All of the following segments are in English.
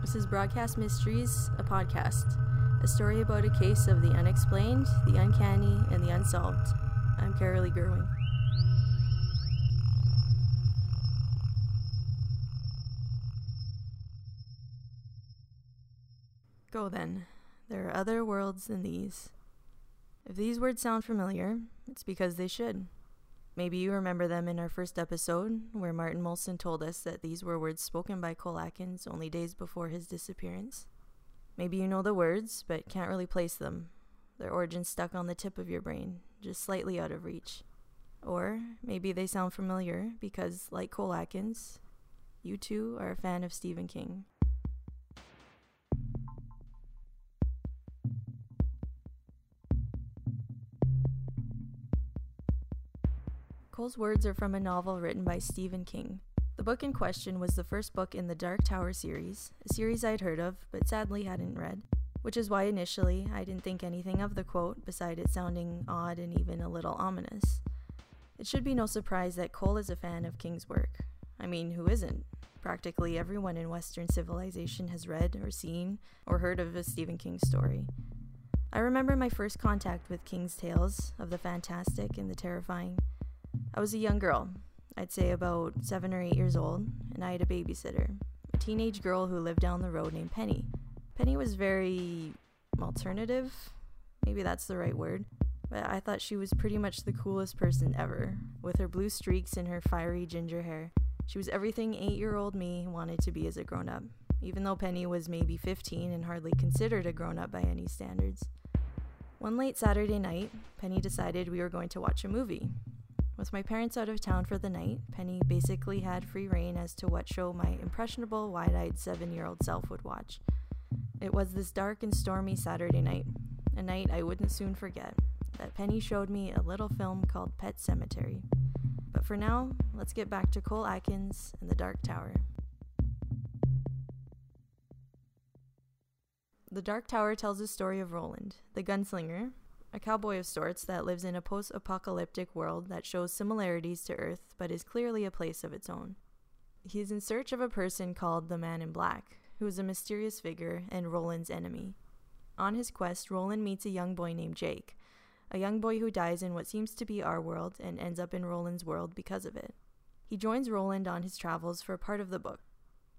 This is Broadcast Mysteries, a podcast. A story about a case of the unexplained, the uncanny, and the unsolved. I'm Carolee Gerwing. Go then. There are other worlds than these. If these words sound familiar, it's because they should. Maybe you remember them in our first episode, where Martin Molson told us that these were words spoken by Cole Atkins only days before his disappearance. Maybe you know the words, but can't really place them. Their origin stuck on the tip of your brain, just slightly out of reach. Or maybe they sound familiar because, like Cole Atkins, you too are a fan of Stephen King. Cole's words are from a novel written by Stephen King. The book in question was the first book in the Dark Tower series, a series I'd heard of, but sadly hadn't read, which is why initially I didn't think anything of the quote, beside it sounding odd and even a little ominous. It should be no surprise that Cole is a fan of King's work. I mean, who isn't? Practically everyone in Western civilization has read or seen or heard of a Stephen King story. I remember my first contact with King's tales of the fantastic and the terrifying. I was a young girl, I'd say about seven or eight years old, and I had a babysitter, a teenage girl who lived down the road named Penny. Penny was very alternative, maybe that's the right word, but I thought she was pretty much the coolest person ever, with her blue streaks and her fiery ginger hair. She was everything eight year old me wanted to be as a grown up, even though Penny was maybe 15 and hardly considered a grown up by any standards. One late Saturday night, Penny decided we were going to watch a movie, with my parents out of town for the night, Penny basically had free rein as to what show my impressionable, wide eyed seven year old self would watch. It was this dark and stormy Saturday night, a night I wouldn't soon forget, that Penny showed me a little film called Pet Sematary. But for now, let's get back to Cole Atkins and the Dark Tower. The Dark Tower tells the story of Roland, the gunslinger, a cowboy of sorts that lives in a post apocalyptic world that shows similarities to Earth but is clearly a place of its own. He is in search of a person called the Man in Black, who is a mysterious figure and Roland's enemy. On his quest, Roland meets a young boy named Jake, a young boy who dies in what seems to be our world and ends up in Roland's world because of it. He joins Roland on his travels for part of the book.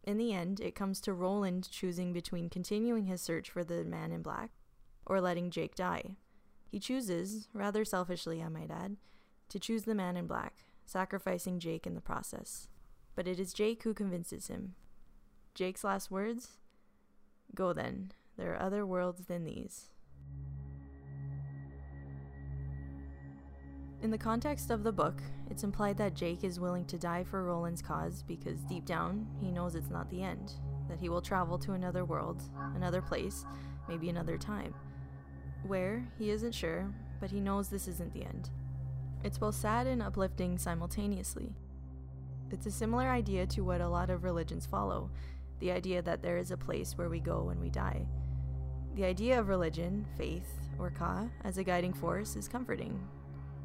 In the end, it comes to Roland choosing between continuing his search for the Man in Black or letting Jake die. He chooses, rather selfishly I might add, to choose the man in black, sacrificing Jake in the process. But it is Jake who convinces him. Jake's last words? Go then, there are other worlds than these. In the context of the book, it's implied that Jake is willing to die for Roland's cause because deep down, he knows it's not the end, that he will travel to another world, another place, maybe another time. Where, he isn't sure, but he knows this isn't the end. It's both sad and uplifting simultaneously. It's a similar idea to what a lot of religions follow the idea that there is a place where we go when we die. The idea of religion, faith, or Ka, as a guiding force is comforting.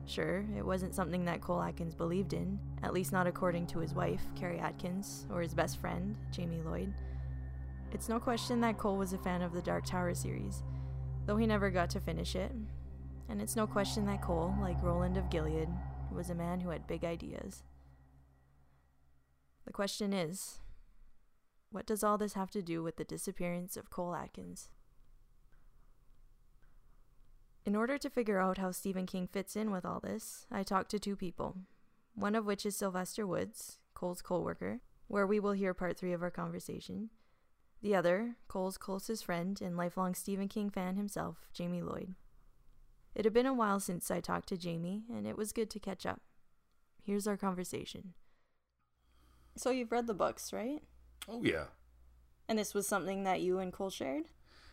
Sure, it wasn't something that Cole Atkins believed in, at least not according to his wife, Carrie Atkins, or his best friend, Jamie Lloyd. It's no question that Cole was a fan of the Dark Tower series, though he never got to finish it. And it's no question that Cole, like Roland of Gilead, was a man who had big ideas. The question is what does all this have to do with the disappearance of Cole Atkins? In order to figure out how Stephen King fits in with all this, I talked to two people, one of which is Sylvester Woods, Cole's co worker, where we will hear part three of our conversation, the other, Cole's closest friend and lifelong Stephen King fan himself, Jamie Lloyd. It had been a while since I talked to Jamie, and it was good to catch up. Here's our conversation. So, you've read the books, right? Oh, yeah. And this was something that you and Cole shared?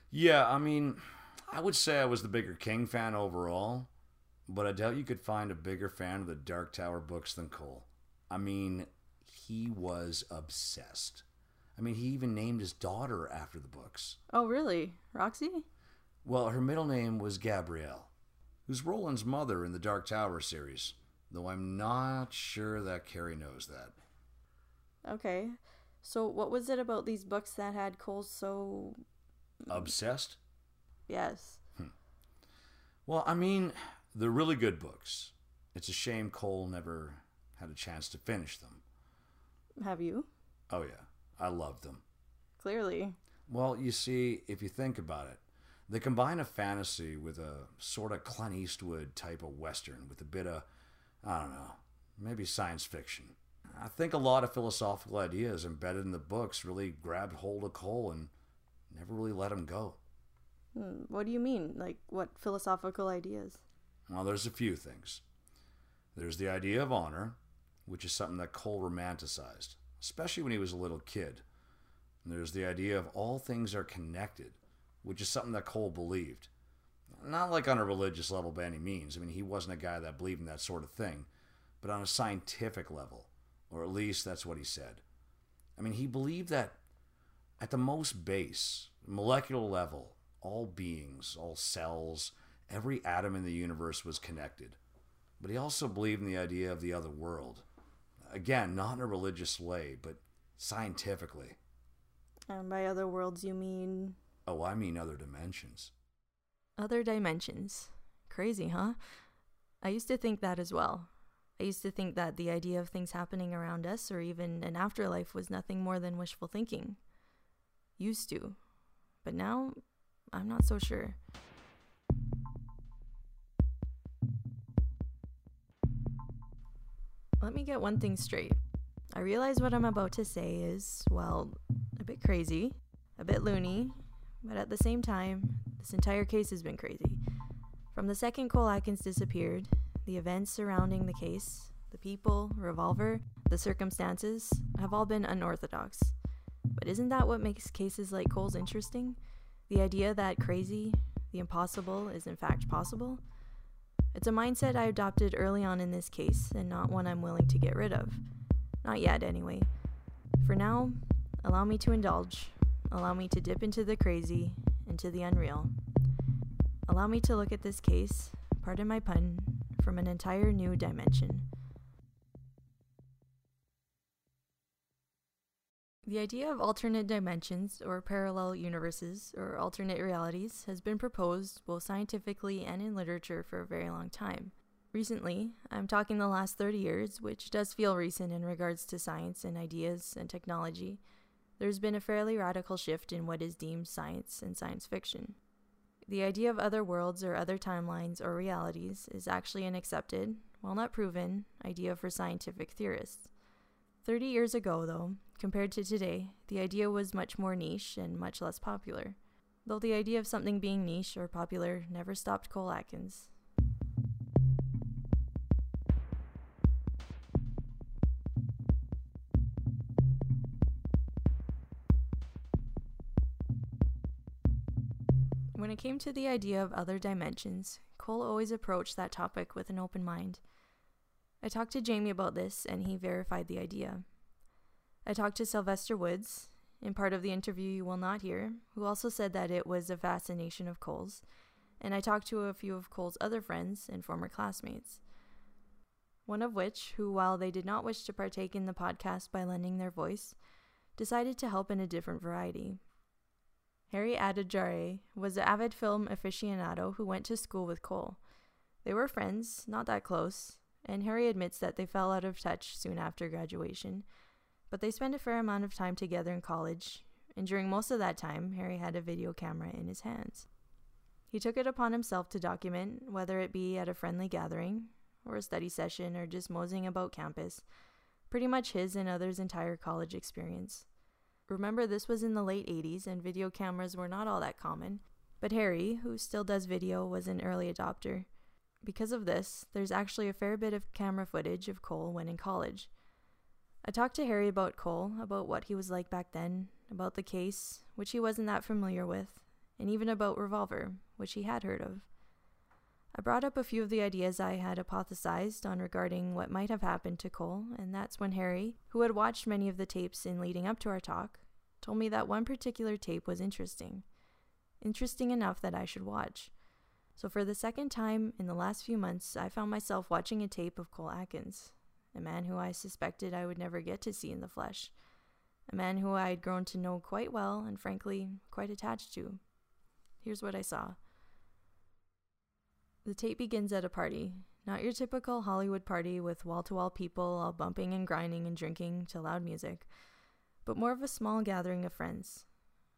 Yeah, I mean, I would say I was the bigger King fan overall, but I doubt you could find a bigger fan of the Dark Tower books than Cole. I mean, he was obsessed. I mean, he even named his daughter after the books. Oh, really? Roxy? Well, her middle name was Gabrielle, who's Roland's mother in the Dark Tower series, though I'm not sure that Carrie knows that. Okay. So, what was it about these books that had Cole so. Obsessed? Yes. Hmm. Well, I mean, they're really good books. It's a shame Cole never had a chance to finish them. Have you? Oh, yeah. I loved them. Clearly. Well, you see, if you think about it, they combine a fantasy with a sort of Clint Eastwood type of Western with a bit of, I don't know, maybe science fiction. I think a lot of philosophical ideas embedded in the books really grabbed hold of Cole and never really let him go. Hmm, What do you mean? Like, what philosophical ideas? Well, there's a few things. There's the idea of honor, which is something that Cole romanticized, especially when he was a little kid. And there's the idea of all things are connected, which is something that Cole believed. Not like on a religious level by any means. I mean, he wasn't a guy that believed in that sort of thing, but on a scientific level, or at least that's what he said. I mean, he believed that at the most base, molecular level, all beings, all cells, every atom in the universe was connected. But he also believed in the idea of the other world. Again, not in a religious way, but scientifically. And by other worlds, you mean Oh, I mean other dimensions. other dimensions. Crazy, huh? I used to think that as well. I used to think that the idea of things happening around us or even an afterlife was nothing more than wishful thinking. Used to. But now, I'm not so sure. Let me get one thing straight. I realize what I'm about to say is, well, a bit crazy, a bit loony, but at the same time, this entire case has been crazy. From the second Cole Atkins disappeared, the events surrounding the case, the people, revolver, the circumstances have all been unorthodox. But isn't that what makes cases like Cole's interesting? The idea that crazy, the impossible, is in fact possible? It's a mindset I adopted early on in this case, and not one I'm willing to get rid of. Not yet, anyway. For now, allow me to indulge. Allow me to dip into the crazy, into the unreal. Allow me to look at this case, pardon my pun, from an entire new dimension. The idea of alternate dimensions, or parallel universes, or alternate realities, has been proposed both scientifically and in literature for a very long time. Recently, I'm talking the last 30 years, which does feel recent in regards to science and ideas and technology, there's been a fairly radical shift in what is deemed science and science fiction. The idea of other worlds or other timelines or realities is actually an accepted, while not proven, idea for scientific theorists. 30 years ago, though, compared to today, the idea was much more niche and much less popular. Though the idea of something being niche or popular never stopped Cole Atkins. When it came to the idea of other dimensions, Cole always approached that topic with an open mind. I talked to Jamie about this, and he verified the idea. I talked to Sylvester Woods, in part of the interview you will not hear, who also said that it was a fascination of Cole's, and I talked to a few of Cole's other friends and former classmates. One of which, who, while they did not wish to partake in the podcast by lending their voice, decided to help in a different variety. Harry Adajare was an avid film aficionado who went to school with Cole. They were friends, not that close, and Harry admits that they fell out of touch soon after graduation, but they spent a fair amount of time together in college, and during most of that time, Harry had a video camera in his hands. He took it upon himself to document, whether it be at a friendly gathering, or a study session, or just moseying about campus, pretty much his and others' entire college experience. Remember, this was in the late 80s and video cameras were not all that common, but Harry, who still does video, was an early adopter. Because of this, there's actually a fair bit of camera footage of Cole when in college. I talked to Harry about Cole, about what he was like back then, about the case, which he wasn't that familiar with, and even about Revolver, which he had heard of. I brought up a few of the ideas I had hypothesized on regarding what might have happened to Cole, and that's when Harry, who had watched many of the tapes in leading up to our talk, told me that one particular tape was interesting. Interesting enough that I should watch. So, for the second time in the last few months, I found myself watching a tape of Cole Atkins, a man who I suspected I would never get to see in the flesh. a man who I had grown to know quite well and frankly quite attached to. Here's what I saw. The tape begins at a party, not your typical Hollywood party with wall to wall people all bumping and grinding and drinking to loud music, but more of a small gathering of friends.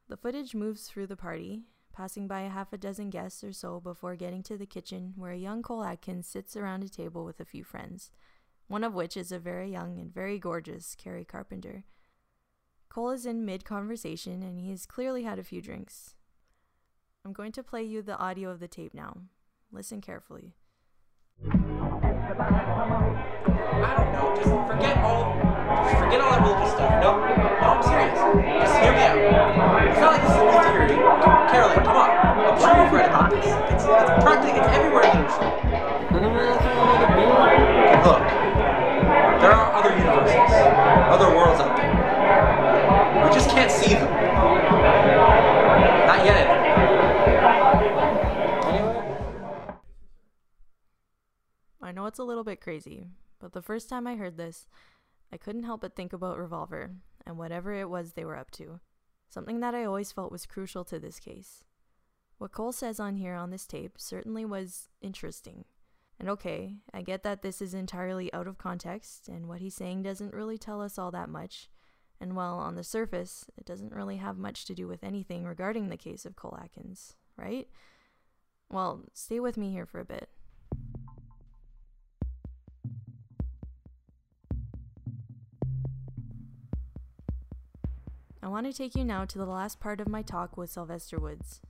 The footage moves through the party, passing by a half a dozen guests or so before getting to the kitchen where a young Cole Atkins sits around a table with a few friends, one of which is a very young and very gorgeous Carrie Carpenter. Cole is in mid conversation and he has clearly had a few drinks. I'm going to play you the audio of the tape now. Listen carefully. I don't know. Just forget all, just forget all that religious stuff. No, no, I'm serious. Just hear me out. It's not like this is new theory. Caroline, come on. I'm sure you've read about this. It's, it's practically, it's everywhere in literature. Look, there are other universes, other worlds out there. We just can't see them. Not yet. Anyway. I know it's a little bit crazy, but the first time I heard this, I couldn't help but think about Revolver and whatever it was they were up to. Something that I always felt was crucial to this case. What Cole says on here on this tape certainly was interesting. And okay, I get that this is entirely out of context, and what he's saying doesn't really tell us all that much. And while on the surface, it doesn't really have much to do with anything regarding the case of Cole Atkins, right? Well, stay with me here for a bit. I want to take you now to the last part of my talk with Sylvester Woods.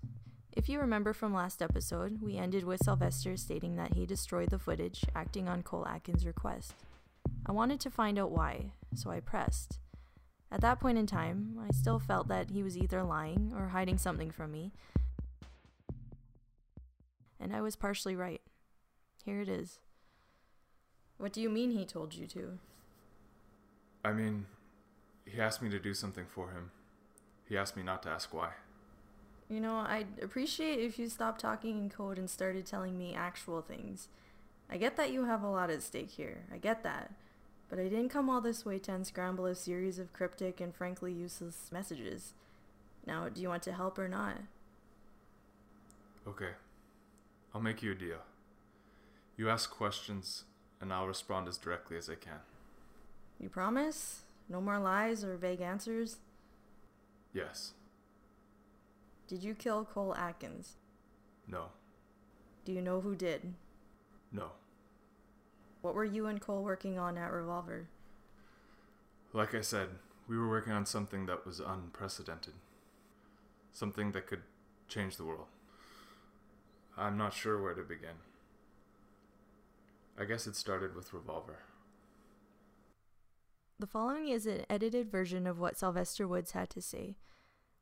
If you remember from last episode, we ended with Sylvester stating that he destroyed the footage, acting on Cole Atkins' request. I wanted to find out why, so I pressed. At that point in time, I still felt that he was either lying or hiding something from me, and I was partially right. Here it is. What do you mean he told you to? I mean, he asked me to do something for him. He asked me not to ask why. You know, I'd appreciate if you stopped talking in code and started telling me actual things. I get that you have a lot at stake here. I get that. But I didn't come all this way to unscramble a series of cryptic and frankly useless messages. Now, do you want to help or not? Okay. I'll make you a deal. You ask questions, and I'll respond as directly as I can. You promise? No more lies or vague answers? Yes. Did you kill Cole Atkins? No. Do you know who did? No. What were you and Cole working on at Revolver? Like I said, we were working on something that was unprecedented. Something that could change the world. I'm not sure where to begin. I guess it started with Revolver. The following is an edited version of what Sylvester Woods had to say.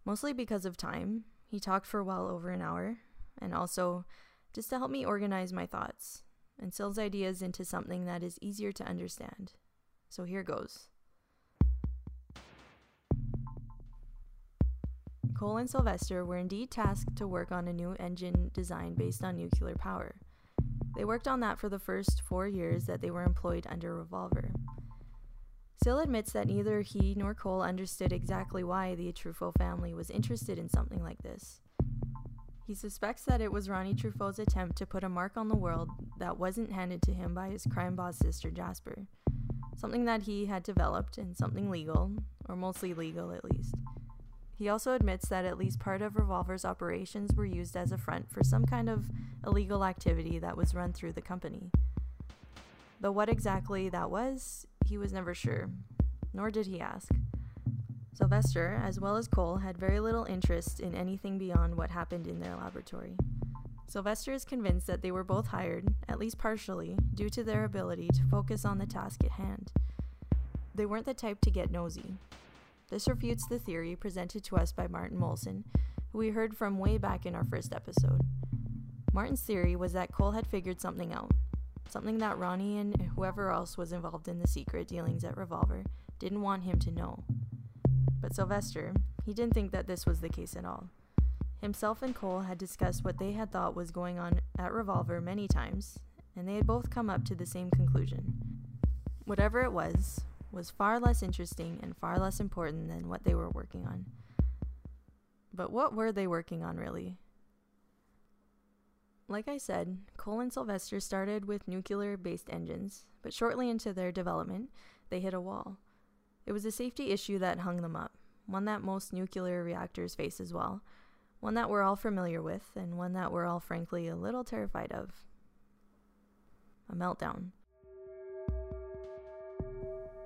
Mostly because of time, he talked for well over an hour, and also just to help me organize my thoughts and Syl's ideas into something that is easier to understand. So here goes. Cole and Sylvester were indeed tasked to work on a new engine design based on nuclear power. They worked on that for the first four years that they were employed under Revolver. Syl admits that neither he nor Cole understood exactly why the Truffaut family was interested in something like this. He suspects that it was Ronnie Truffaut's attempt to put a mark on the world that wasn't handed to him by his crime boss sister Jasper. Something that he had developed and something legal, or mostly legal at least. He also admits that at least part of Revolver's operations were used as a front for some kind of illegal activity that was run through the company. Though what exactly that was, he was never sure, nor did he ask. Sylvester, as well as Cole, had very little interest in anything beyond what happened in their laboratory. Sylvester is convinced that they were both hired, at least partially, due to their ability to focus on the task at hand. They weren't the type to get nosy. This refutes the theory presented to us by Martin Molson, who we heard from way back in our first episode. Martin's theory was that Cole had figured something out, something that Ronnie and whoever else was involved in the secret dealings at Revolver didn't want him to know. But Sylvester, he didn't think that this was the case at all. Himself and Cole had discussed what they had thought was going on at Revolver many times, and they had both come up to the same conclusion. Whatever it was, was far less interesting and far less important than what they were working on. But what were they working on, really? Like I said, Cole and Sylvester started with nuclear based engines, but shortly into their development, they hit a wall. It was a safety issue that hung them up, one that most nuclear reactors face as well, one that we're all familiar with, and one that we're all frankly a little terrified of. A meltdown.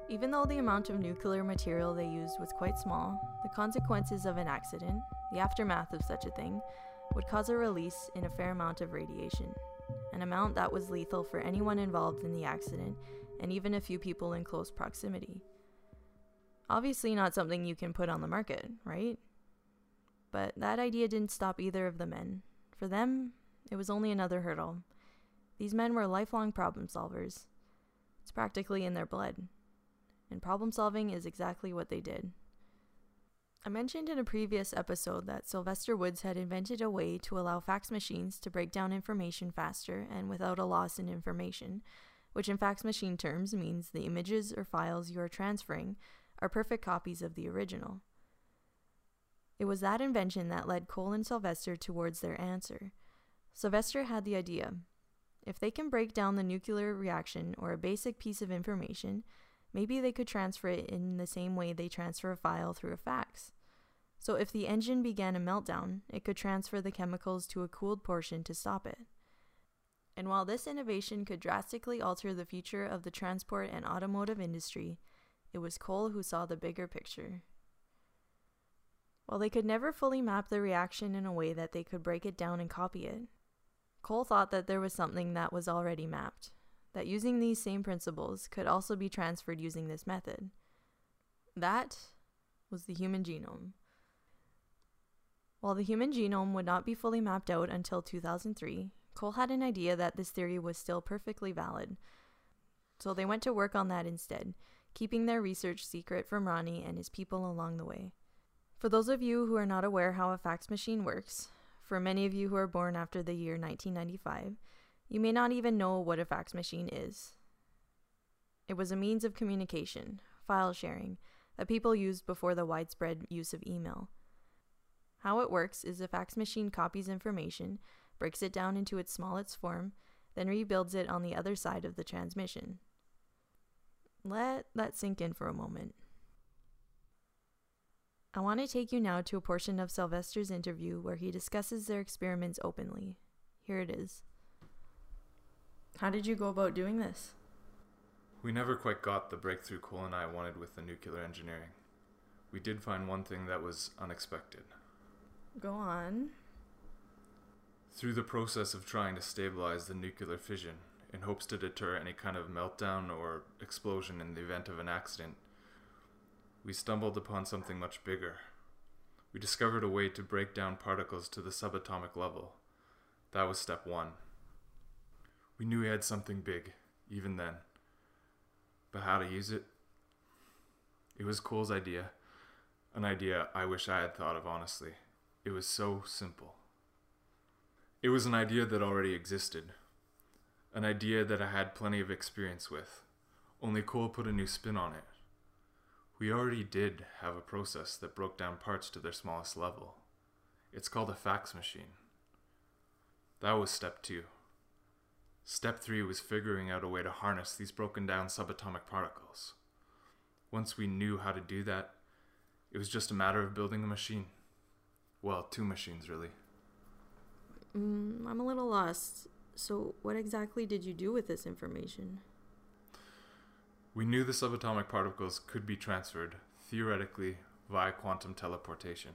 Even though the amount of nuclear material they used was quite small, the consequences of an accident, the aftermath of such a thing, would cause a release in a fair amount of radiation, an amount that was lethal for anyone involved in the accident and even a few people in close proximity. Obviously, not something you can put on the market, right? But that idea didn't stop either of the men. For them, it was only another hurdle. These men were lifelong problem solvers. It's practically in their blood and problem solving is exactly what they did. I mentioned in a previous episode that Sylvester Woods had invented a way to allow fax machines to break down information faster and without a loss in information, which in fax machine terms means the images or files you are transferring are perfect copies of the original. It was that invention that led Cole and Sylvester towards their answer. Sylvester had the idea if they can break down the nuclear reaction or a basic piece of information, maybe they could transfer it in the same way they transfer a file through a fax. So if the engine began a meltdown, it could transfer the chemicals to a cooled portion to stop it. And while this innovation could drastically alter the future of the transport and automotive industry, it was Cole who saw the bigger picture. While they could never fully map the reaction in a way that they could break it down and copy it, Cole thought that there was something that was already mapped, that using these same principles could also be transferred using this method. That was the human genome. While the human genome would not be fully mapped out until 2003, Cole had an idea that this theory was still perfectly valid. So they went to work on that instead, keeping their research secret from Ronnie and his people along the way. For those of you who are not aware how a fax machine works, for many of you who are born after the year 1995, you may not even know what a fax machine is. It was a means of communication, file sharing, that people used before the widespread use of email. How it works is a fax machine copies information, breaks it down into its smallest form, then rebuilds it on the other side of the transmission. Let that sink in for a moment. I want to take you now to a portion of Sylvester's interview where he discusses their experiments openly. Here it is. How did you go about doing this? We never quite got the breakthrough Cole and I wanted with the nuclear engineering. We did find one thing that was unexpected. Go on. Through the process of trying to stabilize the nuclear fission in hopes to deter any kind of meltdown or explosion in the event of an accident, we stumbled upon something much bigger. We discovered a way to break down particles to the subatomic level. That was step one. We knew we had something big, even then. But how to use it? It was Cole's idea. An idea I wish I had thought of, honestly. It was so simple. It was an idea that already existed. An idea that I had plenty of experience with. Only Cole put a new spin on it. We already did have a process that broke down parts to their smallest level. It's called a fax machine. That was step two. Step 3 was figuring out a way to harness these broken down subatomic particles. Once we knew how to do that, it was just a matter of building a machine. Well, two machines, really. Mm, I'm a little lost. So, what exactly did you do with this information? We knew the subatomic particles could be transferred, theoretically, via quantum teleportation.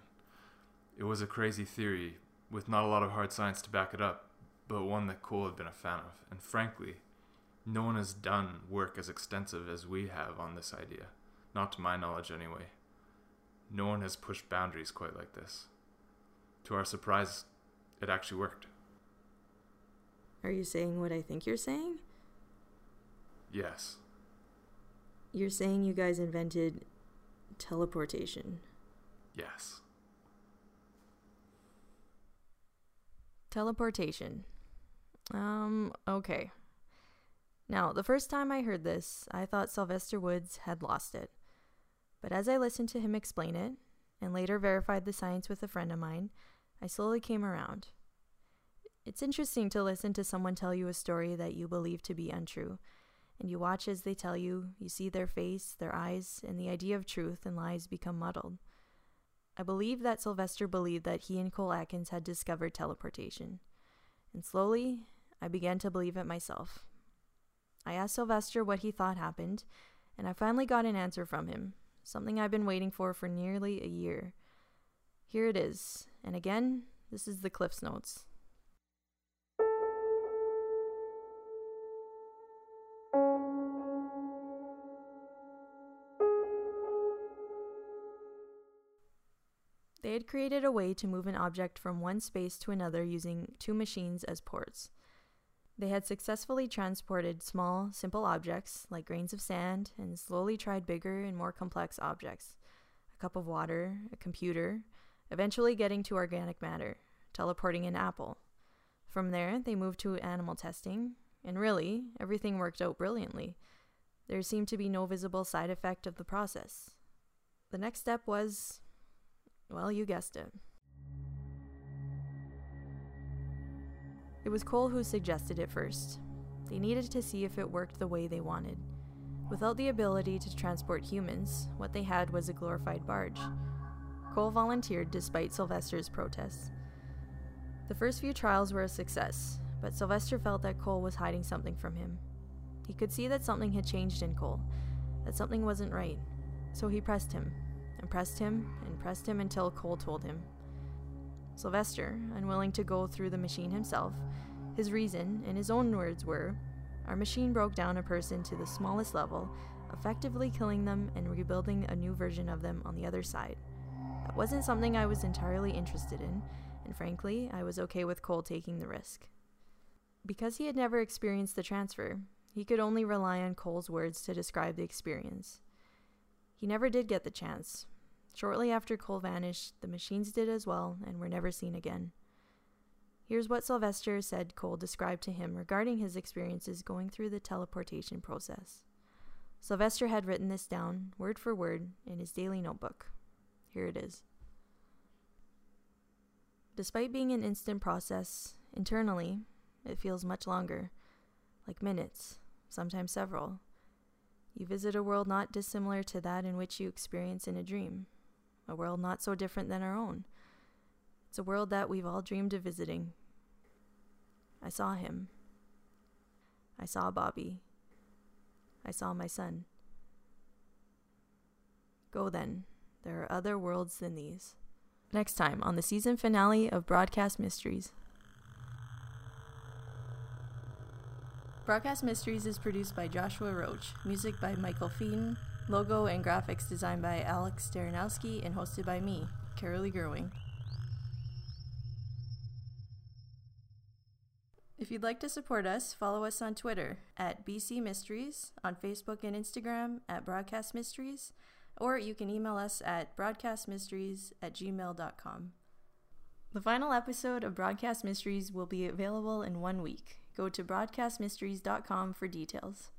It was a crazy theory, with not a lot of hard science to back it up, but one that Cole had been a fan of. And frankly, no one has done work as extensive as we have on this idea. Not to my knowledge, anyway. No one has pushed boundaries quite like this. To our surprise, it actually worked. Are you saying what I think you're saying? Yes. You're saying you guys invented teleportation. Yes. Teleportation. Um, okay. Now, the first time I heard this, I thought Sylvester Woods had lost it. But as I listened to him explain it, and later verified the science with a friend of mine, I slowly came around. It's interesting to listen to someone tell you a story that you believe to be untrue, and you watch as they tell you, you see their face, their eyes, and the idea of truth and lies become muddled. I believe that Sylvester believed that he and Cole Atkins had discovered teleportation. And slowly, I began to believe it myself. I asked Sylvester what he thought happened, and I finally got an answer from him, something I've been waiting for for nearly a year. Here it is, and again, this is the Cliff's Notes. They had created a way to move an object from one space to another using two machines as ports. They had successfully transported small, simple objects like grains of sand and slowly tried bigger and more complex objects a cup of water, a computer, eventually getting to organic matter, teleporting an apple. From there, they moved to animal testing, and really, everything worked out brilliantly. There seemed to be no visible side effect of the process. The next step was well, you guessed it. It was Cole who suggested it first. They needed to see if it worked the way they wanted. Without the ability to transport humans, what they had was a glorified barge. Cole volunteered despite Sylvester's protests. The first few trials were a success, but Sylvester felt that Cole was hiding something from him. He could see that something had changed in Cole, that something wasn't right, so he pressed him, and pressed him and pressed him until Cole told him. Sylvester, unwilling to go through the machine himself, his reason, in his own words, were Our machine broke down a person to the smallest level, effectively killing them and rebuilding a new version of them on the other side. That wasn't something I was entirely interested in, and frankly, I was okay with Cole taking the risk. Because he had never experienced the transfer, he could only rely on Cole's words to describe the experience. He never did get the chance, Shortly after Cole vanished, the machines did as well and were never seen again. Here's what Sylvester said Cole described to him regarding his experiences going through the teleportation process. Sylvester had written this down, word for word, in his daily notebook. Here it is. Despite being an instant process, internally, it feels much longer, like minutes, sometimes several. You visit a world not dissimilar to that in which you experience in a dream a world not so different than our own. It's a world that we've all dreamed of visiting. I saw him. I saw Bobby. I saw my son. Go then. There are other worlds than these. Next time on the season finale of Broadcast Mysteries. Broadcast Mysteries is produced by Joshua Roach, music by Michael Featon, Logo and graphics designed by Alex Staranowski and hosted by me, Carolee Gerwing. If you'd like to support us, follow us on Twitter at BC Mysteries, on Facebook and Instagram at Broadcast Mysteries, or you can email us at broadcastmysteries at gmail.com. The final episode of Broadcast Mysteries will be available in one week. Go to broadcastmysteries.com for details.